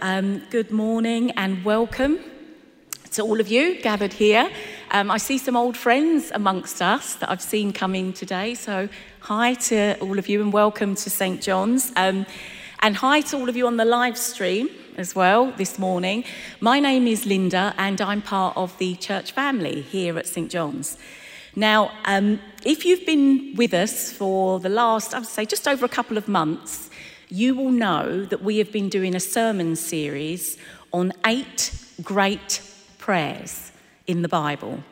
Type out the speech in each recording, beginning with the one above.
um, good morning and welcome to all of you gathered here. Um, I see some old friends amongst us that I've seen coming today. So, hi to all of you and welcome to St. John's. Um, and hi to all of you on the live stream as well this morning. My name is Linda and I'm part of the church family here at St. John's. Now, um, if you've been with us for the last, I would say, just over a couple of months, you will know that we have been doing a sermon series on eight great prayers in the Bible.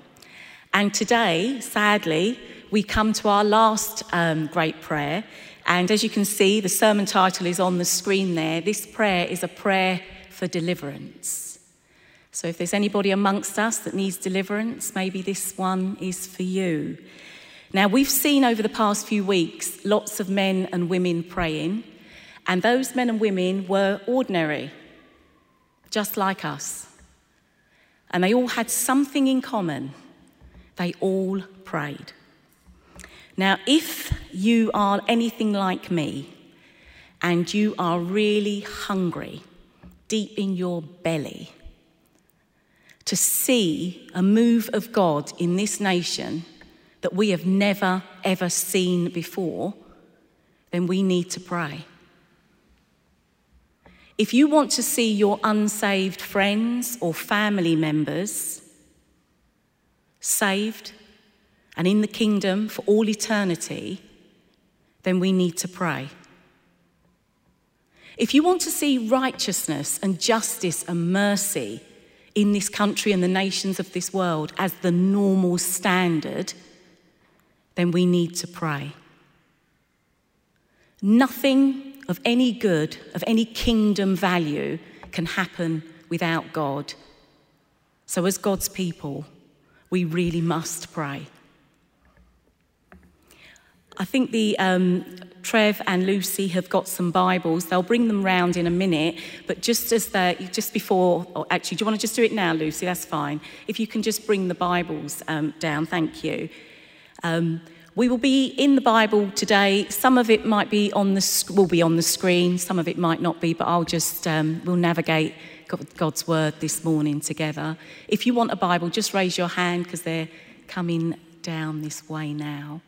And today, sadly, we come to our last um, great prayer. And as you can see, the sermon title is on the screen there. This prayer is a prayer for deliverance. So if there's anybody amongst us that needs deliverance, maybe this one is for you. Now, we've seen over the past few weeks lots of men and women praying. And those men and women were ordinary, just like us. And they all had something in common. They all prayed. Now, if you are anything like me and you are really hungry deep in your belly to see a move of God in this nation that we have never, ever seen before, then we need to pray. If you want to see your unsaved friends or family members saved and in the kingdom for all eternity, then we need to pray. If you want to see righteousness and justice and mercy in this country and the nations of this world as the normal standard, then we need to pray. Nothing of any good, of any kingdom value, can happen without God. So, as God's people, we really must pray. I think the um, Trev and Lucy have got some Bibles. They'll bring them round in a minute. But just as they, just before, or actually, do you want to just do it now, Lucy? That's fine. If you can just bring the Bibles um, down, thank you. Um, we will be in the Bible today. Some of it might be on the will be on the screen. Some of it might not be, but I'll just um, we'll navigate God's word this morning together. If you want a Bible, just raise your hand because they're coming down this way now.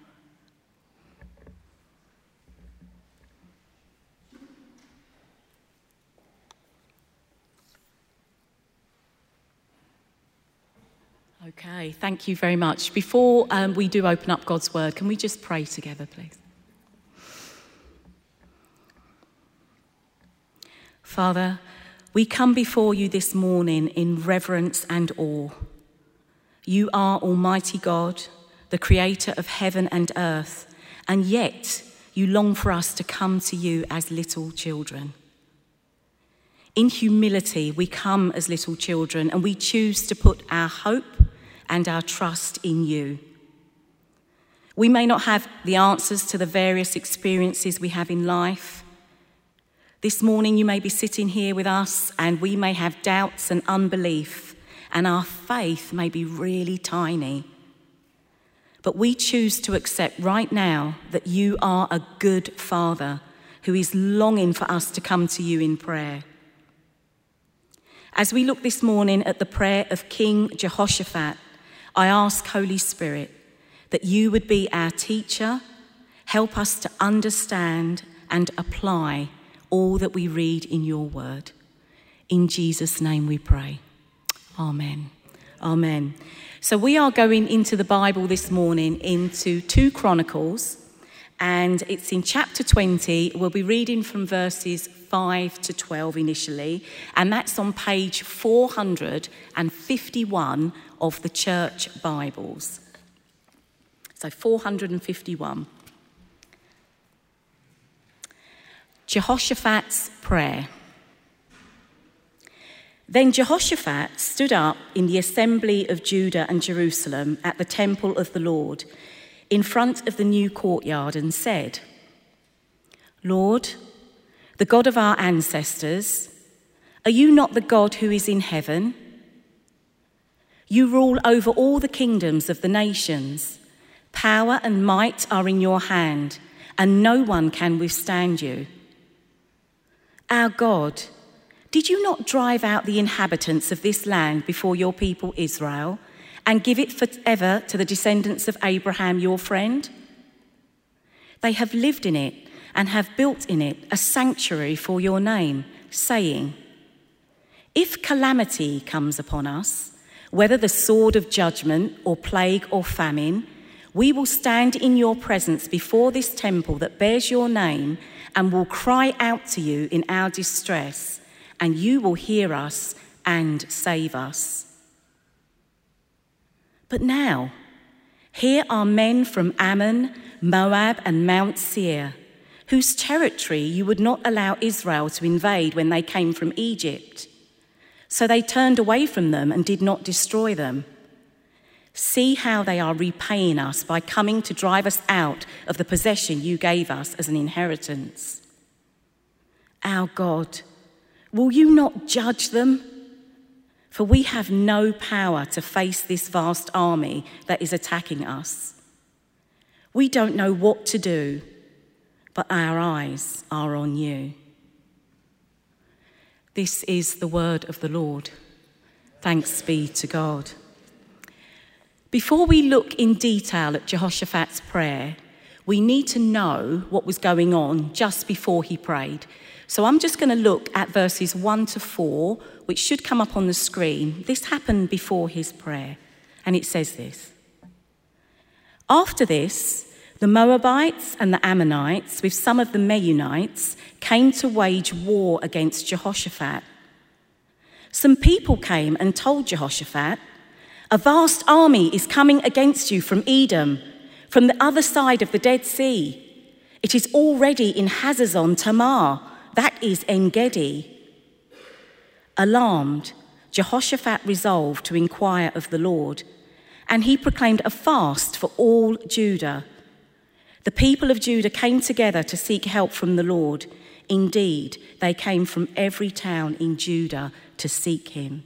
Okay, thank you very much. Before um, we do open up God's word, can we just pray together, please? Father, we come before you this morning in reverence and awe. You are Almighty God, the creator of heaven and earth, and yet you long for us to come to you as little children. In humility, we come as little children and we choose to put our hope and our trust in you. We may not have the answers to the various experiences we have in life. This morning, you may be sitting here with us, and we may have doubts and unbelief, and our faith may be really tiny. But we choose to accept right now that you are a good Father who is longing for us to come to you in prayer. As we look this morning at the prayer of King Jehoshaphat, I ask, Holy Spirit, that you would be our teacher, help us to understand and apply all that we read in your word. In Jesus' name we pray. Amen. Amen. So we are going into the Bible this morning into 2 Chronicles, and it's in chapter 20. We'll be reading from verses 5 to 12 initially, and that's on page 451 of the church Bibles. So 451. Jehoshaphat's prayer. Then Jehoshaphat stood up in the assembly of Judah and Jerusalem at the temple of the Lord, in front of the new courtyard, and said, Lord, the God of our ancestors, are you not the God who is in heaven? You rule over all the kingdoms of the nations. Power and might are in your hand, and no one can withstand you. Our God, Did you not drive out the inhabitants of this land before your people Israel and give it forever to the descendants of Abraham, your friend? They have lived in it and have built in it a sanctuary for your name, saying, If calamity comes upon us, whether the sword of judgment or plague or famine, we will stand in your presence before this temple that bears your name and will cry out to you in our distress, and you will hear us and save us. But now, here are men from Ammon, Moab, and Mount Seir, whose territory you would not allow Israel to invade when they came from Egypt. So they turned away from them and did not destroy them. See how they are repaying us by coming to drive us out of the possession you gave us as an inheritance. Our God, will you not judge them? For we have no power to face this vast army that is attacking us. We don't know what to do, but our eyes are on you. This is the word of the Lord. Thanks be to God. Before we look in detail at Jehoshaphat's prayer, we need to know what was going on just before he prayed. So I'm just going to look at verses 1 to 4, which should come up on the screen. This happened before his prayer, and it says this After this, the Moabites and the Ammonites, with some of the Meunites, came to wage war against Jehoshaphat. Some people came and told Jehoshaphat, A vast army is coming against you from Edom, from the other side of the Dead Sea. It is already in Hazazon Tamar, that is En Gedi. Alarmed, Jehoshaphat resolved to inquire of the Lord, and he proclaimed a fast for all Judah. The people of Judah came together to seek help from the Lord. Indeed, they came from every town in Judah to seek him.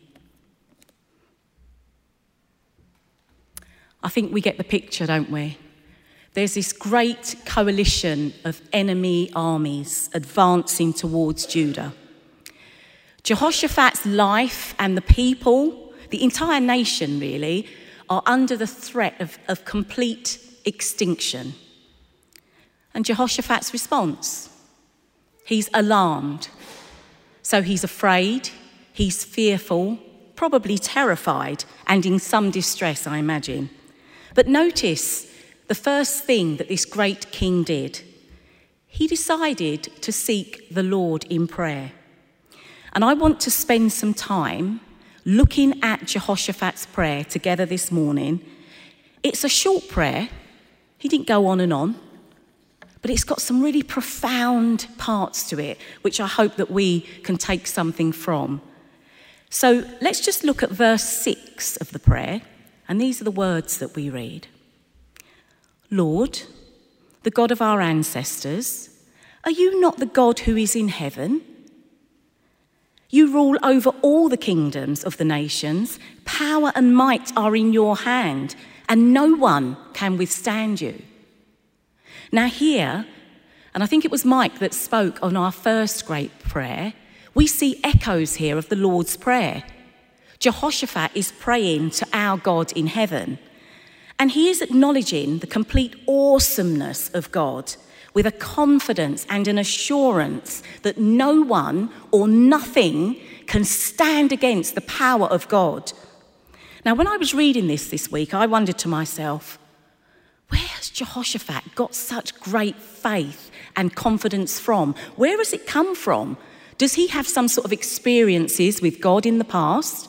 I think we get the picture, don't we? There's this great coalition of enemy armies advancing towards Judah. Jehoshaphat's life and the people, the entire nation really, are under the threat of, of complete extinction. And Jehoshaphat's response he's alarmed. So he's afraid, he's fearful, probably terrified, and in some distress, I imagine. But notice the first thing that this great king did. He decided to seek the Lord in prayer. And I want to spend some time looking at Jehoshaphat's prayer together this morning. It's a short prayer, he didn't go on and on but it's got some really profound parts to it, which I hope that we can take something from. So let's just look at verse 6 of the prayer, and these are the words that we read Lord, the God of our ancestors, are you not the God who is in heaven? You rule over all the kingdoms of the nations. Power and might are in your hand, and no one can withstand you. Now, here, and I think it was Mike that spoke on our first great prayer, we see echoes here of the Lord's Prayer. Jehoshaphat is praying to our God in heaven, and he is acknowledging the complete awesomeness of God with a confidence and an assurance that no one or nothing can stand against the power of God. Now, when I was reading this this week, I wondered to myself, where has Jehoshaphat got such great faith and confidence from? Where has it come from? Does he have some sort of experiences with God in the past?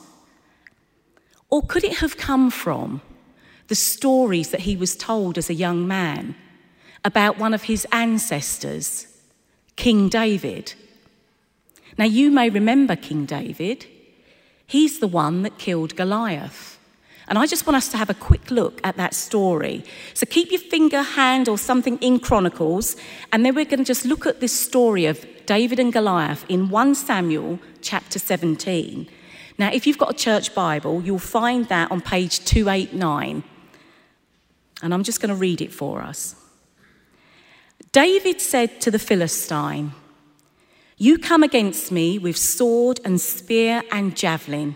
Or could it have come from the stories that he was told as a young man about one of his ancestors, King David? Now, you may remember King David. He's the one that killed Goliath. And I just want us to have a quick look at that story. So keep your finger, hand, or something in Chronicles, and then we're going to just look at this story of David and Goliath in 1 Samuel chapter 17. Now, if you've got a church Bible, you'll find that on page 289. And I'm just going to read it for us. David said to the Philistine, You come against me with sword and spear and javelin,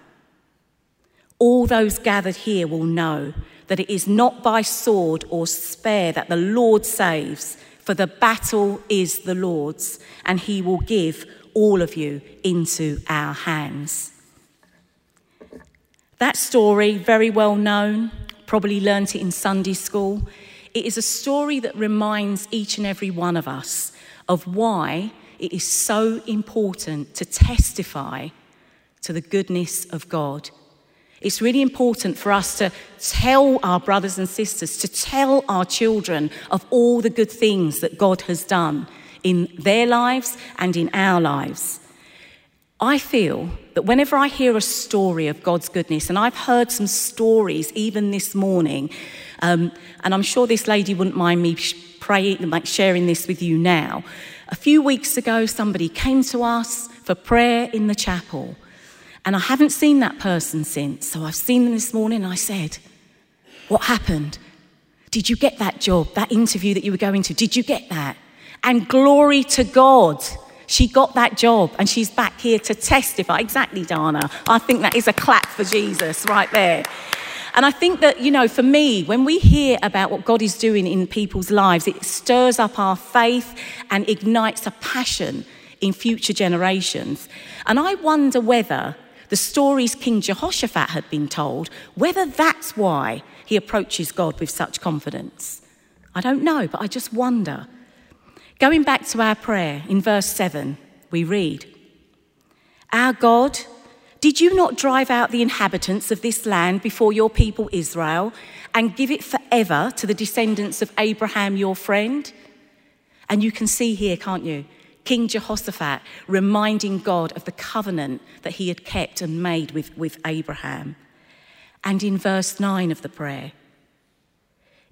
All those gathered here will know that it is not by sword or spear that the Lord saves, for the battle is the Lord's, and he will give all of you into our hands. That story, very well known, probably learnt it in Sunday school. It is a story that reminds each and every one of us of why it is so important to testify to the goodness of God. It's really important for us to tell our brothers and sisters, to tell our children of all the good things that God has done in their lives and in our lives. I feel that whenever I hear a story of God's goodness, and I've heard some stories even this morning, um, and I'm sure this lady wouldn't mind me praying, like sharing this with you now. A few weeks ago, somebody came to us for prayer in the chapel, and I haven't seen that person since. So I've seen them this morning, and I said, What happened? Did you get that job, that interview that you were going to? Did you get that? And glory to God. She got that job and she's back here to testify. Exactly, Dana. I think that is a clap for Jesus right there. And I think that, you know, for me, when we hear about what God is doing in people's lives, it stirs up our faith and ignites a passion in future generations. And I wonder whether the stories King Jehoshaphat had been told, whether that's why he approaches God with such confidence. I don't know, but I just wonder. Going back to our prayer in verse 7, we read, Our God, did you not drive out the inhabitants of this land before your people Israel and give it forever to the descendants of Abraham, your friend? And you can see here, can't you? King Jehoshaphat reminding God of the covenant that he had kept and made with, with Abraham. And in verse 9 of the prayer,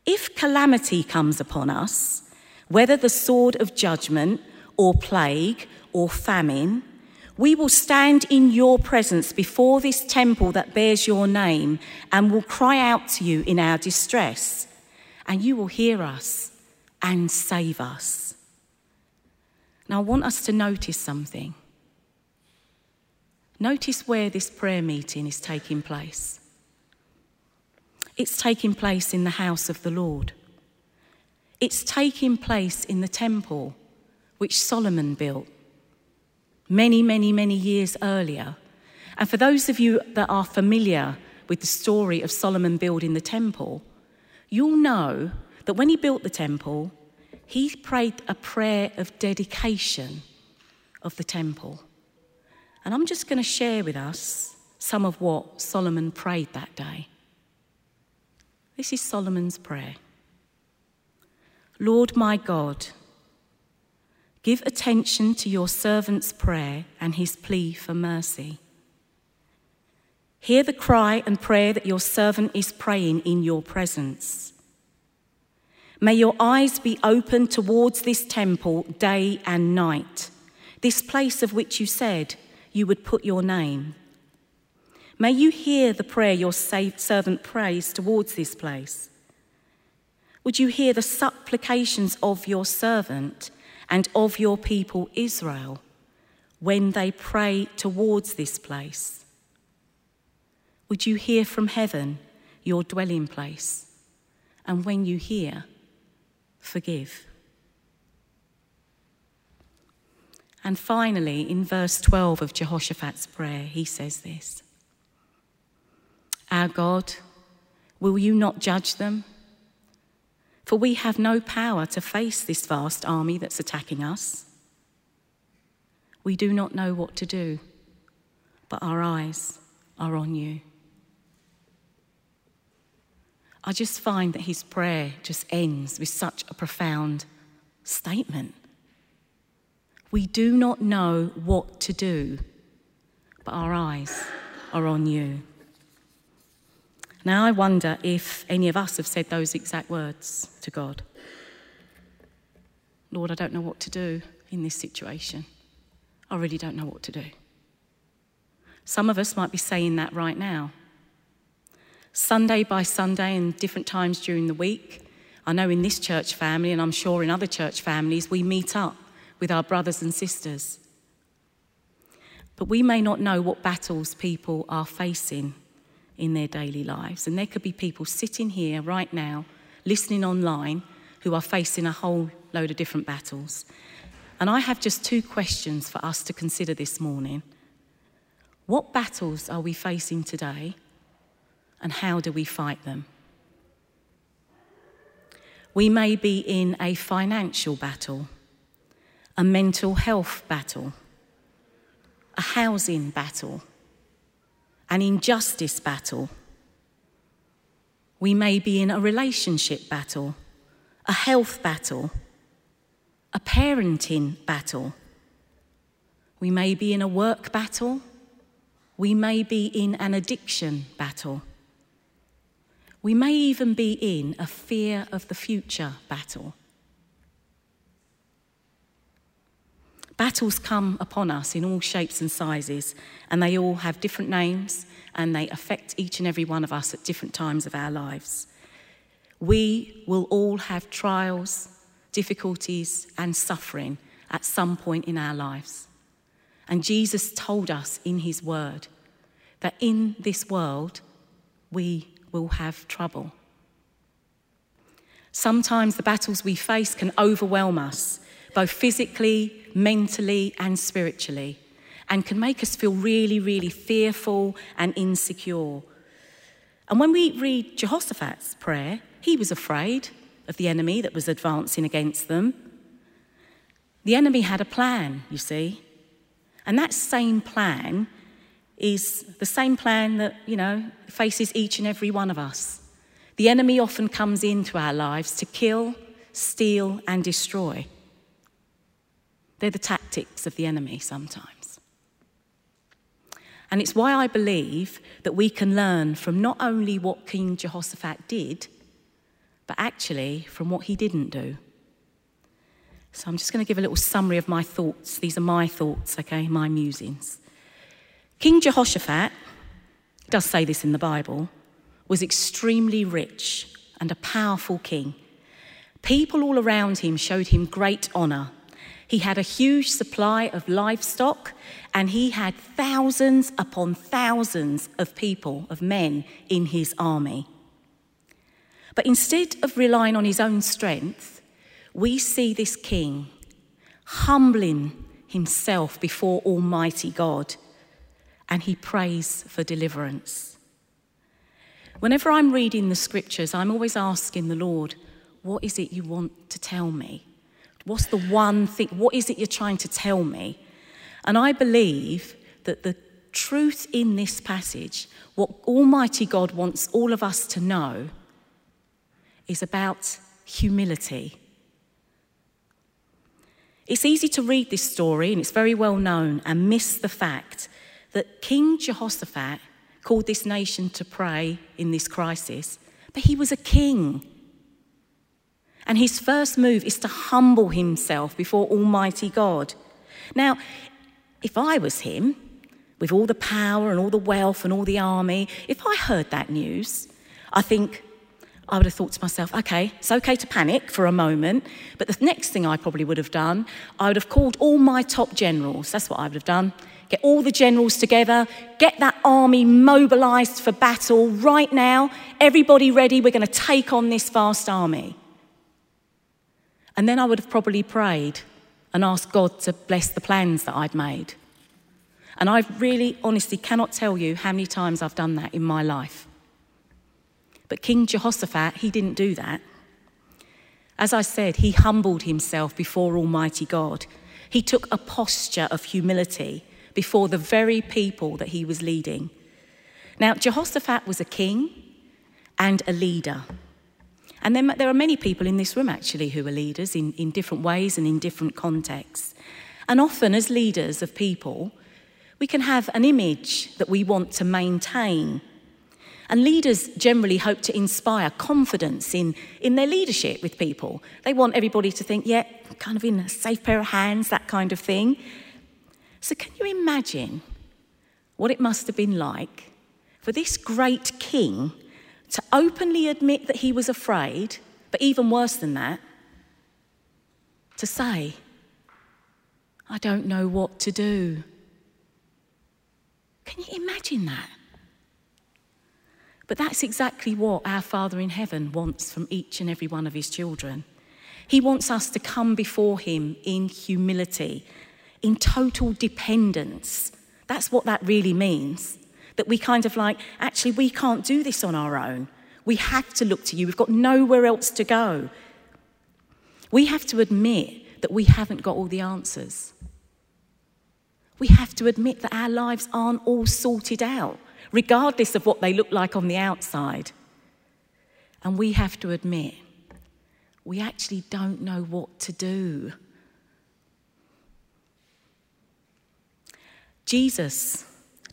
if calamity comes upon us, whether the sword of judgment or plague or famine, we will stand in your presence before this temple that bears your name and will cry out to you in our distress, and you will hear us and save us. Now, I want us to notice something. Notice where this prayer meeting is taking place. It's taking place in the house of the Lord. It's taking place in the temple which Solomon built many, many, many years earlier. And for those of you that are familiar with the story of Solomon building the temple, you'll know that when he built the temple, he prayed a prayer of dedication of the temple. And I'm just going to share with us some of what Solomon prayed that day. This is Solomon's prayer Lord my God, Give attention to your servant's prayer and his plea for mercy. Hear the cry and prayer that your servant is praying in your presence. May your eyes be open towards this temple day and night, this place of which you said you would put your name. May you hear the prayer your servant prays towards this place. Would you hear the supplications of your servant? and of your people Israel when they pray towards this place. Would you hear from heaven, your dwelling place? And when you hear, forgive. And finally, in verse 12 of Jehoshaphat's prayer, he says this Our God, will you not judge them? For we have no power to face this vast army that's attacking us. We do not know what to do, but our eyes are on you. I just find that his prayer just ends with such a profound statement. We do not know what to do, but our eyes are on you. Now, I wonder if any of us have said those exact words to God. Lord, I don't know what to do in this situation. I really don't know what to do. Some of us might be saying that right now. Sunday by Sunday and different times during the week, I know in this church family, and I'm sure in other church families, we meet up with our brothers and sisters. But we may not know what battles people are facing in their daily lives. And there could be people sitting here right now, listening online, who are facing a whole load of different battles. And I have just two questions for us to consider this morning. What battles are we facing today, and how do we fight them? We may be in a financial battle, a mental health battle, a housing battle, an injustice battle. We may be in a relationship battle, a health battle, a parenting battle. We may be in a work battle. We may be in an addiction battle. We may even be in a fear of the future battle. Battles come upon us in all shapes and sizes, and they all have different names and they affect each and every one of us at different times of our lives. We will all have trials, difficulties, and suffering at some point in our lives. And Jesus told us in his word that in this world we will have trouble. Sometimes the battles we face can overwhelm us, both physically, mentally, and spiritually, and can make us feel really, really fearful and insecure. And when we read Jehoshaphat's prayer, he was afraid of the enemy that was advancing against them. The enemy had a plan, you see. And that same plan is the same plan that, you know, faces each and every one of us. The enemy often comes into our lives to kill, steal, and destroy. They're the tactics of the enemy sometimes. And it's why I believe that we can learn from not only what King Jehoshaphat did, but actually from what he didn't do. So I'm just going to give a little summary of my thoughts. These are my thoughts, okay, my musings. King Jehoshaphat, does say this in the Bible, was extremely rich and a powerful king. People all around him showed him great honour he had a huge supply of livestock and he had thousands upon thousands of people, of men in his army. But instead of relying on his own strength, we see this king humbling himself before Almighty God and he prays for deliverance. Whenever I'm reading the scriptures, I'm always asking the Lord, What is it you want to tell me? What's the one thing? What is it you're trying to tell me? And I believe that the truth in this passage, what Almighty God wants all of us to know, is about humility. It's easy to read this story, and it's very well known, and miss the fact that King Jehoshaphat called this nation to pray in this crisis, but he was a king. And his first move is to humble himself before Almighty God. Now, if I was him, with all the power and all the wealth and all the army, if I heard that news, I think I would have thought to myself, okay, it's okay to panic for a moment, but the next thing I probably would have done, I would have called all my top generals. That's what I would have done. Get all the generals together, get that army mobilized for battle right now. Everybody ready, we're going to take on this vast army. And then I would have probably prayed and asked God to bless the plans that I'd made. And I really honestly cannot tell you how many times I've done that in my life. But King Jehoshaphat, he didn't do that. As I said, he humbled himself before Almighty God. He took a posture of humility before the very people that he was leading. Now, Jehoshaphat was a king and a leader. And then there are many people in this room actually who are leaders in, in different ways and in different contexts. And often, as leaders of people, We can have an image that we want to maintain. And leaders generally hope to inspire confidence in, in their leadership with people. They want everybody to think, yeah, kind of in a safe pair of hands, that kind of thing. So, can you imagine what it must have been like for this great king to openly admit that he was afraid, but even worse than that, to say, I don't know what to do? Can you imagine that? But that's exactly what our Father in heaven wants from each and every one of his children. He wants us to come before him in humility, in total dependence. That's what that really means. That we kind of like, actually, we can't do this on our own. We have to look to you. We've got nowhere else to go. We have to admit that we haven't got all the answers. We have to admit that our lives aren't all sorted out, regardless of what they look like on the outside. And we have to admit we actually don't know what to do. Jesus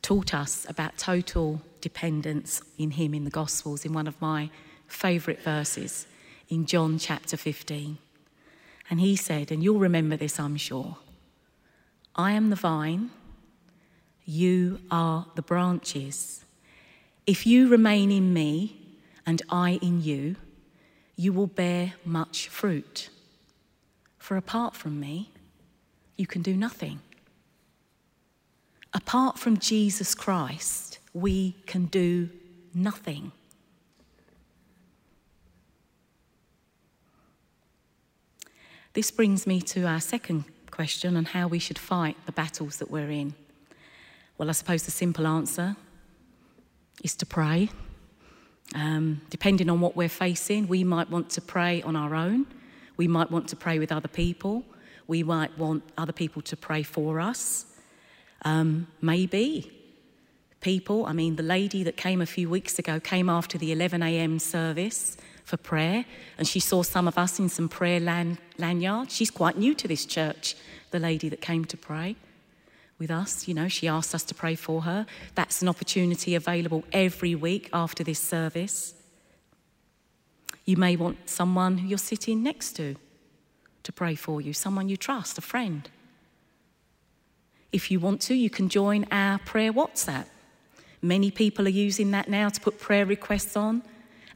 taught us about total dependence in Him in the Gospels in one of my favourite verses in John chapter 15. And He said, and you'll remember this, I'm sure I am the vine, you are the branches. If you remain in me and I in you, you will bear much fruit. For apart from me, you can do nothing. Apart from Jesus Christ, we can do nothing. This brings me to our second question on how we should fight the battles that we're in. Well, I suppose the simple answer is to pray. Um, depending on what we're facing, we might want to pray on our own. We might want to pray with other people. We might want other people to pray for us. Um, maybe people, I mean, the lady that came a few weeks ago came after the 11 a.m. service for prayer, and she saw some of us in some prayer land, lanyards. She's quite new to this church, the lady that came to pray with us. You know, she asked us to pray for her. That's an opportunity available every week after this service. You may want someone who you're sitting next to to pray for you, someone you trust, a friend. If you want to, you can join our prayer WhatsApp. Many people are using that now to put prayer requests on,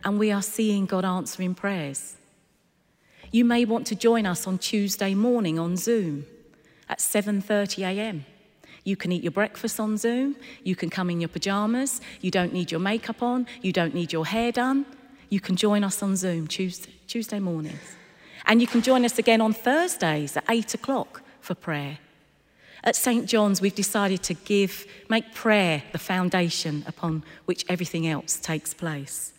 and we are seeing God answering prayers. You may want to join us on Tuesday morning on Zoom at 7:30 a.m. You can eat your breakfast on Zoom, you can come in your pajamas, you don't need your makeup on, you don't need your hair done. You can join us on Zoom Tuesday, Tuesday mornings. And you can join us again on Thursdays at 8 o'clock for prayer. At St. John's, we've decided to give, make prayer the foundation upon which everything else takes place.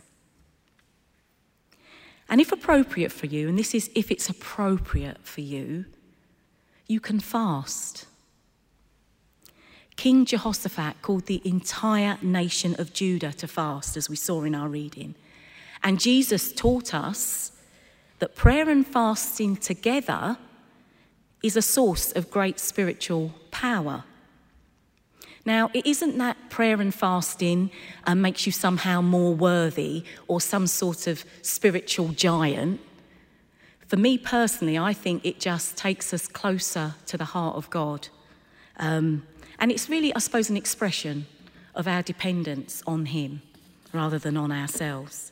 And if appropriate for you, and this is if it's appropriate for you, you can fast. King Jehoshaphat called the entire nation of Judah to fast, as we saw in our reading. And Jesus taught us that prayer and fasting together is a source of great spiritual power. Now, it isn't that prayer and fasting uh, makes you somehow more worthy or some sort of spiritual giant. For me personally, I think it just takes us closer to the heart of God. Um, and it's really, I suppose, an expression of our dependence on Him rather than on ourselves.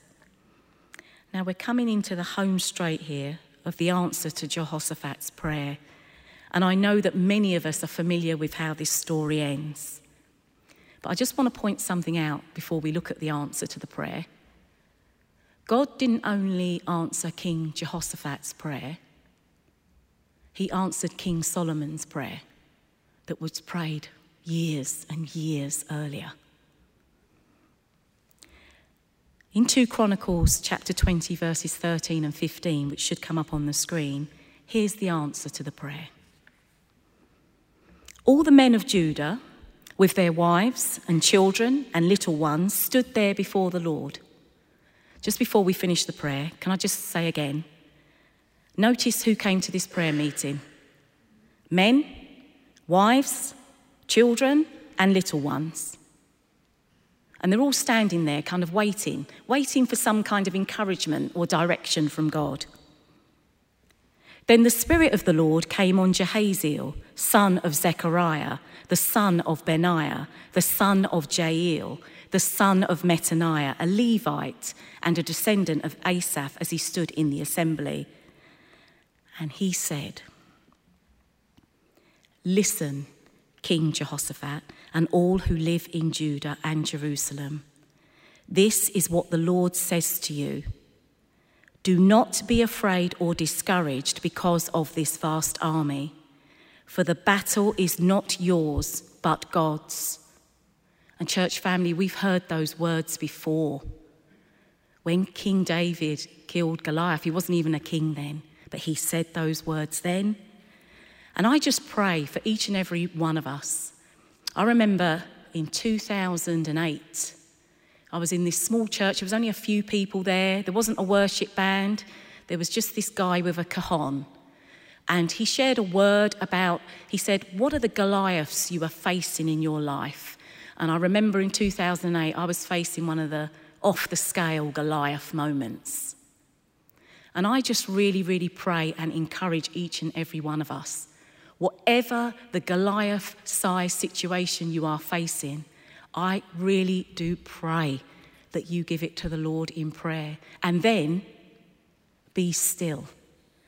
Now, we're coming into the home straight here of the answer to Jehoshaphat's prayer and I know that many of us are familiar with how this story ends. But I just want to point something out before we look at the answer to the prayer. God didn't only answer King Jehoshaphat's prayer, he answered King Solomon's prayer that was prayed years and years earlier. In 2 Chronicles chapter 20, verses 13 and 15, which should come up on the screen, here's the answer to the prayer. All the men of Judah, with their wives and children and little ones, stood there before the Lord. Just before we finish the prayer, can I just say again? Notice who came to this prayer meeting men, wives, children, and little ones. And they're all standing there, kind of waiting, waiting for some kind of encouragement or direction from God. Then the Spirit of the Lord came on Jehaziel, son of Zechariah, the son of Benaiah, the son of Jael, the son of Mattaniah, a Levite and a descendant of Asaph, as he stood in the assembly. And he said, Listen, King Jehoshaphat, and all who live in Judah and Jerusalem. This is what the Lord says to you. Do not be afraid or discouraged because of this vast army, for the battle is not yours, but God's. And, church family, we've heard those words before. When King David killed Goliath, he wasn't even a king then, but he said those words then. And I just pray for each and every one of us. I remember in 2008, I was in this small church. There was only a few people there. There wasn't a worship band. There was just this guy with a cajon. And he shared a word about, he said, What are the Goliaths you are facing in your life? And I remember in 2008, I was facing one of the off the scale Goliath moments. And I just really, really pray and encourage each and every one of us Whatever the Goliath sized situation you are facing, I really do pray that you give it to the Lord in prayer. And then be still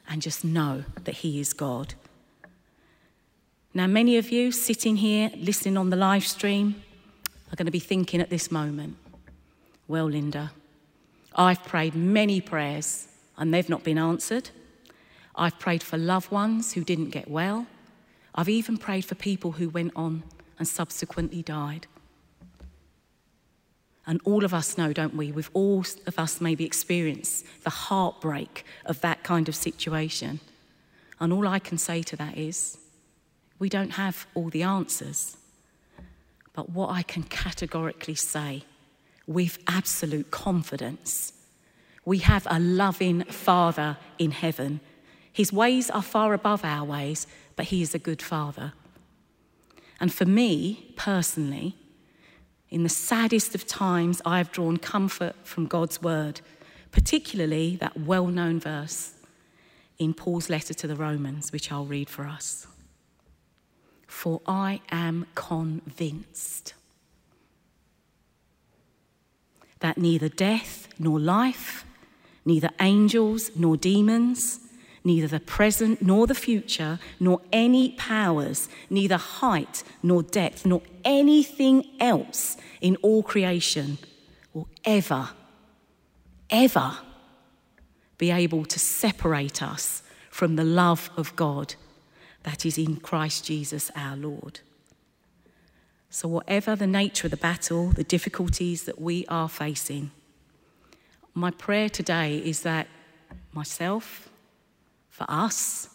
and just know that He is God. Now, many of you sitting here listening on the live stream are going to be thinking at this moment, well, Linda, I've prayed many prayers and they've not been answered. I've prayed for loved ones who didn't get well. I've even prayed for people who went on and subsequently died. And all of us know, don't we? We've all of us maybe experienced the heartbreak of that kind of situation. And all I can say to that is, we don't have all the answers. But what I can categorically say with absolute confidence, we have a loving Father in heaven. His ways are far above our ways, but He is a good Father. And for me personally, in the saddest of times, I have drawn comfort from God's word, particularly that well known verse in Paul's letter to the Romans, which I'll read for us. For I am convinced that neither death nor life, neither angels nor demons, neither the present nor the future, nor any powers, neither height nor depth, nor anything else in all creation will ever, ever be able to separate us from the love of God that is in Christ Jesus our Lord. So, whatever the nature of the battle, the difficulties that we are facing, my prayer today is that myself, for us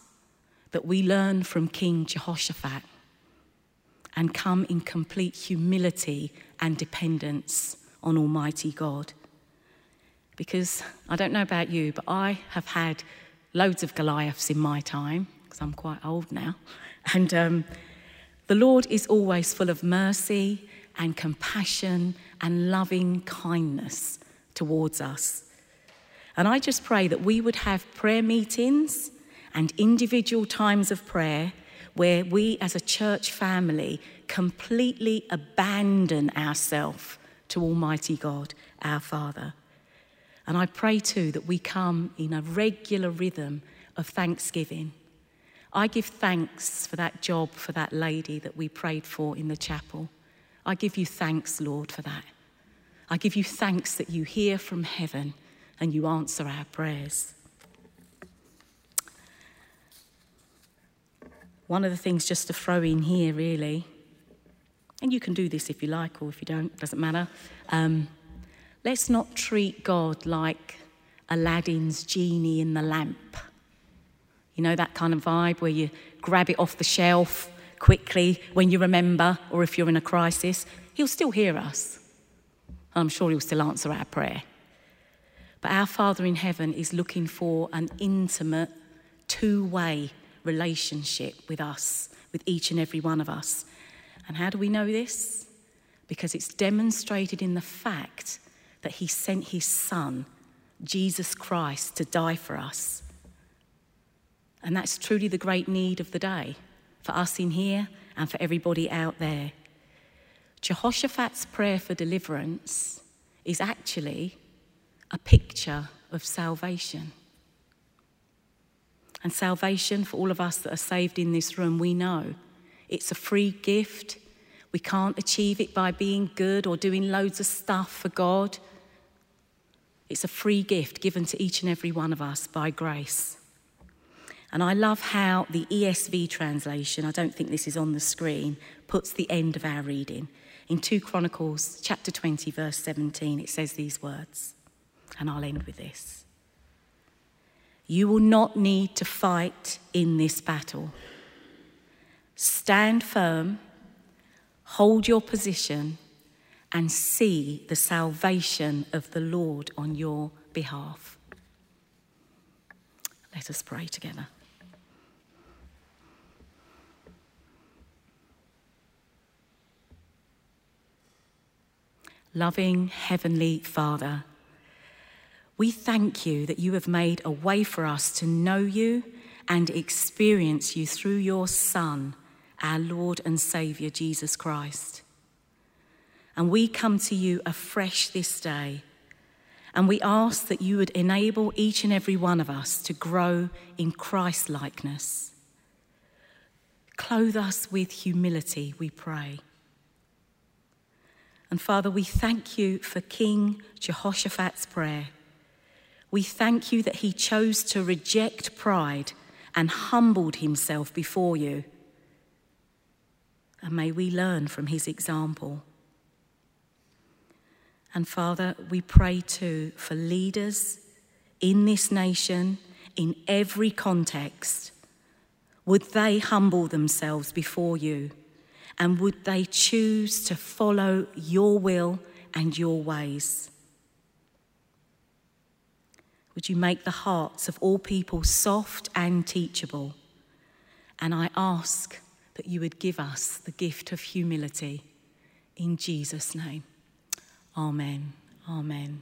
that we learn from King Jehoshaphat and come in complete humility and dependence on Almighty God. Because I don't know about you, but I have had loads of Goliaths in my time, because I'm quite old now. And um, the Lord is always full of mercy and compassion and loving kindness towards us. And I just pray that we would have prayer meetings and individual times of prayer where we as a church family completely abandon ourselves to Almighty God, our Father. And I pray too that we come in a regular rhythm of thanksgiving. I give thanks for that job for that lady that we prayed for in the chapel. I give you thanks, Lord, for that. I give you thanks that you hear from heaven and you answer our prayers. One of the things just to throw in here, really, and you can do this if you like or if you don't, doesn't matter. Um, let's not treat God like Aladdin's genie in the lamp. You know, that kind of vibe where you grab it off the shelf quickly when you remember, or if you're in a crisis. He'll still hear us. I'm sure he'll still answer our prayer. But our Father in heaven is looking for an intimate, two way relationship with us, with each and every one of us. And how do we know this? Because it's demonstrated in the fact that he sent his son, Jesus Christ, to die for us. And that's truly the great need of the day for us in here and for everybody out there. Jehoshaphat's prayer for deliverance is actually a picture of salvation. And salvation, for all of us that are saved in this room, we know it's a free gift. We can't achieve it by being good or doing loads of stuff for God. It's a free gift given to each and every one of us by grace. And I love how the ESV translation, I don't think this is on the screen, puts the end of our reading. In 2 Chronicles chapter 20 verse 17 it says these words. And I'll end with this. You will not need to fight in this battle. Stand firm, hold your position, and see the salvation of the Lord on your behalf. Let us pray together. Loving Heavenly Father, we thank you that you have made a way for us to know you and experience you through your Son, our Lord and Saviour, Jesus Christ. And we come to you afresh this day, and we ask that you would enable each and every one of us to grow in Christ likeness. Clothe us with humility, we pray. And Father, we thank you for King Jehoshaphat's prayer. We thank you that he chose to reject pride and humbled himself before you. And may we learn from his example. And Father, we pray too for leaders in this nation, in every context. Would they humble themselves before you? And would they choose to follow your will and your ways? Would you make the hearts of all people soft and teachable? And I ask that you would give us the gift of humility. In Jesus' name. Amen. Amen.